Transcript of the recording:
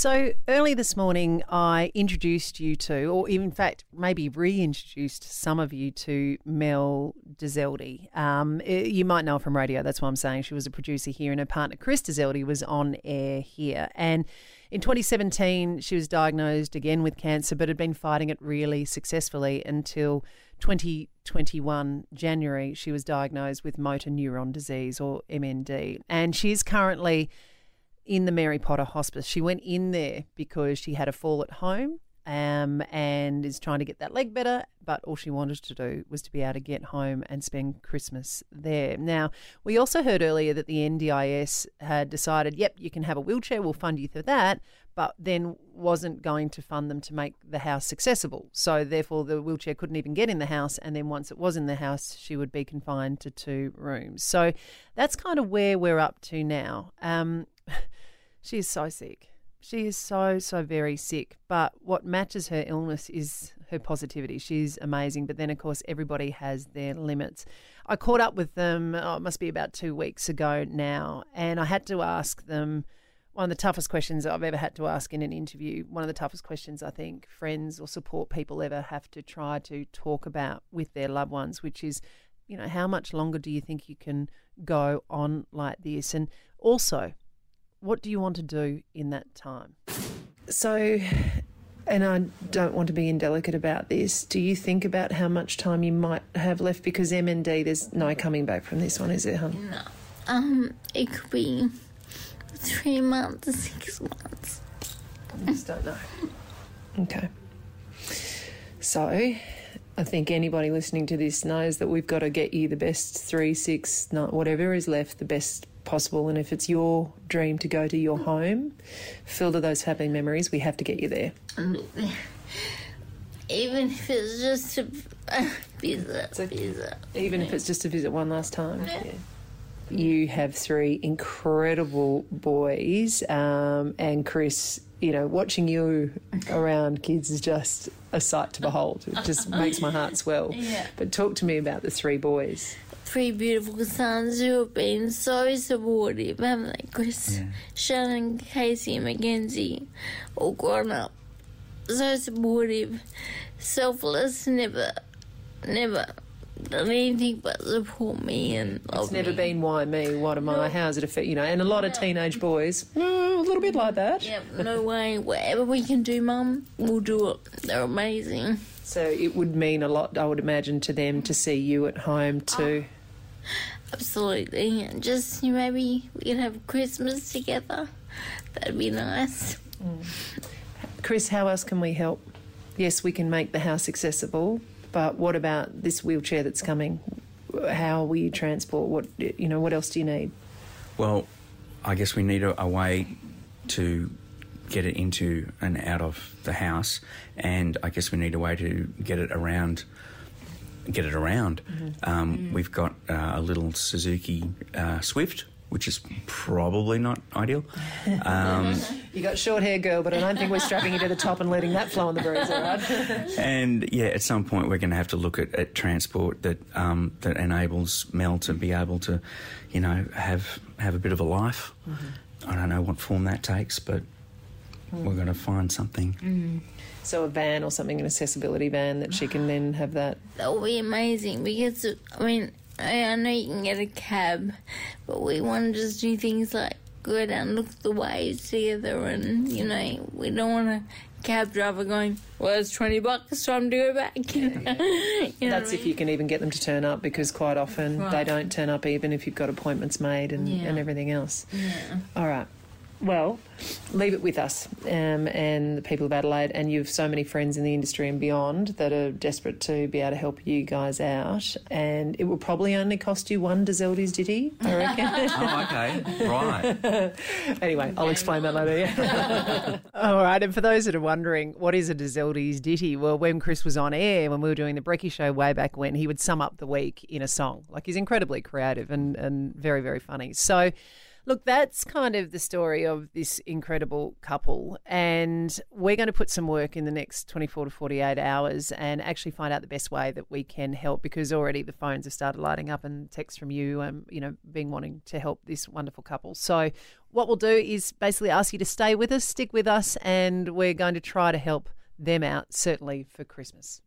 So early this morning, I introduced you to, or in fact, maybe reintroduced some of you to Mel Dezeldi. Um, eh, you might know her from radio. That's why I'm saying she was a producer here, and her partner Chris Dezeldi was on air here. And in 2017, she was diagnosed again with cancer, but had been fighting it really successfully until 2021 January. She was diagnosed with motor neuron disease, or MND, and she is currently in the Mary Potter Hospice. She went in there because she had a fall at home um, and is trying to get that leg better. But all she wanted to do was to be able to get home and spend Christmas there. Now, we also heard earlier that the NDIS had decided, yep, you can have a wheelchair, we'll fund you for that, but then wasn't going to fund them to make the house accessible. So, therefore, the wheelchair couldn't even get in the house. And then once it was in the house, she would be confined to two rooms. So, that's kind of where we're up to now. Um, she is so sick. She is so, so very sick. But what matches her illness is her positivity. She's amazing. But then, of course, everybody has their limits. I caught up with them, oh, it must be about two weeks ago now, and I had to ask them one of the toughest questions I've ever had to ask in an interview. One of the toughest questions I think friends or support people ever have to try to talk about with their loved ones, which is, you know, how much longer do you think you can go on like this? And also, what do you want to do in that time? So, and I don't want to be indelicate about this. Do you think about how much time you might have left? Because MND, there's no coming back from this one, is there, hun? No. Um, it could be three months, six months. I just don't know. Okay. So, I think anybody listening to this knows that we've got to get you the best three, six, nine, whatever is left, the best possible. And if it's your dream to go to your home, filled with those happy memories, we have to get you there. Even if it's just a, a visit, a- visit. Even if it's just to visit one last time. Yeah. You have three incredible boys, um, and Chris. You know, watching you around kids is just a sight to behold. It just makes my heart swell. Yeah. But talk to me about the three boys. Three beautiful sons who have been so supportive, haven't they, Chris? Shannon, Casey, and Mackenzie, all grown up. So supportive, selfless, never, never done anything but support me and love It's never me. been why me, what am I, how's it affect you know? And a lot of teenage boys, mm, a little bit like that. Yep, no way. Whatever we can do, Mum, we'll do it. They're amazing. So it would mean a lot, I would imagine, to them to see you at home too. Absolutely. And just maybe we could have Christmas together. That'd be nice. Chris, how else can we help? Yes, we can make the house accessible, but what about this wheelchair that's coming? How will you transport? What you know? What else do you need? Well, I guess we need a, a way to get it into and out of the house, and I guess we need a way to get it around. Get it around. Um, We've got uh, a little Suzuki uh, Swift, which is probably not ideal. Um, You got short hair, girl, but I don't think we're strapping you to the top and letting that flow on the breeze, all right? and yeah, at some point we're going to have to look at, at transport that um, that enables Mel to be able to, you know, have have a bit of a life. I don't know what form that takes, but we're going to find something. so a van or something, an accessibility van that she can then have that. That would be amazing because, I mean, I know you can get a cab, but we want to just do things like go down and look the waves together and, you know, we don't want a cab driver going, well, it's 20 bucks, time to go back. You know, That's I if you can even get them to turn up because quite often they don't turn up even if you've got appointments made and, Yeah. and everything else. All right. Well, leave it with us um, and the people of Adelaide. And you have so many friends in the industry and beyond that are desperate to be able to help you guys out. And it will probably only cost you one Dezeldi's ditty, I reckon. oh, okay, right. anyway, I'll explain that later. All right. And for those that are wondering, what is a Dezeldi's ditty? Well, when Chris was on air, when we were doing the Brecky show way back when, he would sum up the week in a song. Like he's incredibly creative and, and very, very funny. So Look, that's kind of the story of this incredible couple. And we're going to put some work in the next 24 to 48 hours and actually find out the best way that we can help because already the phones have started lighting up and texts from you, and, you know, being wanting to help this wonderful couple. So, what we'll do is basically ask you to stay with us, stick with us, and we're going to try to help them out, certainly for Christmas.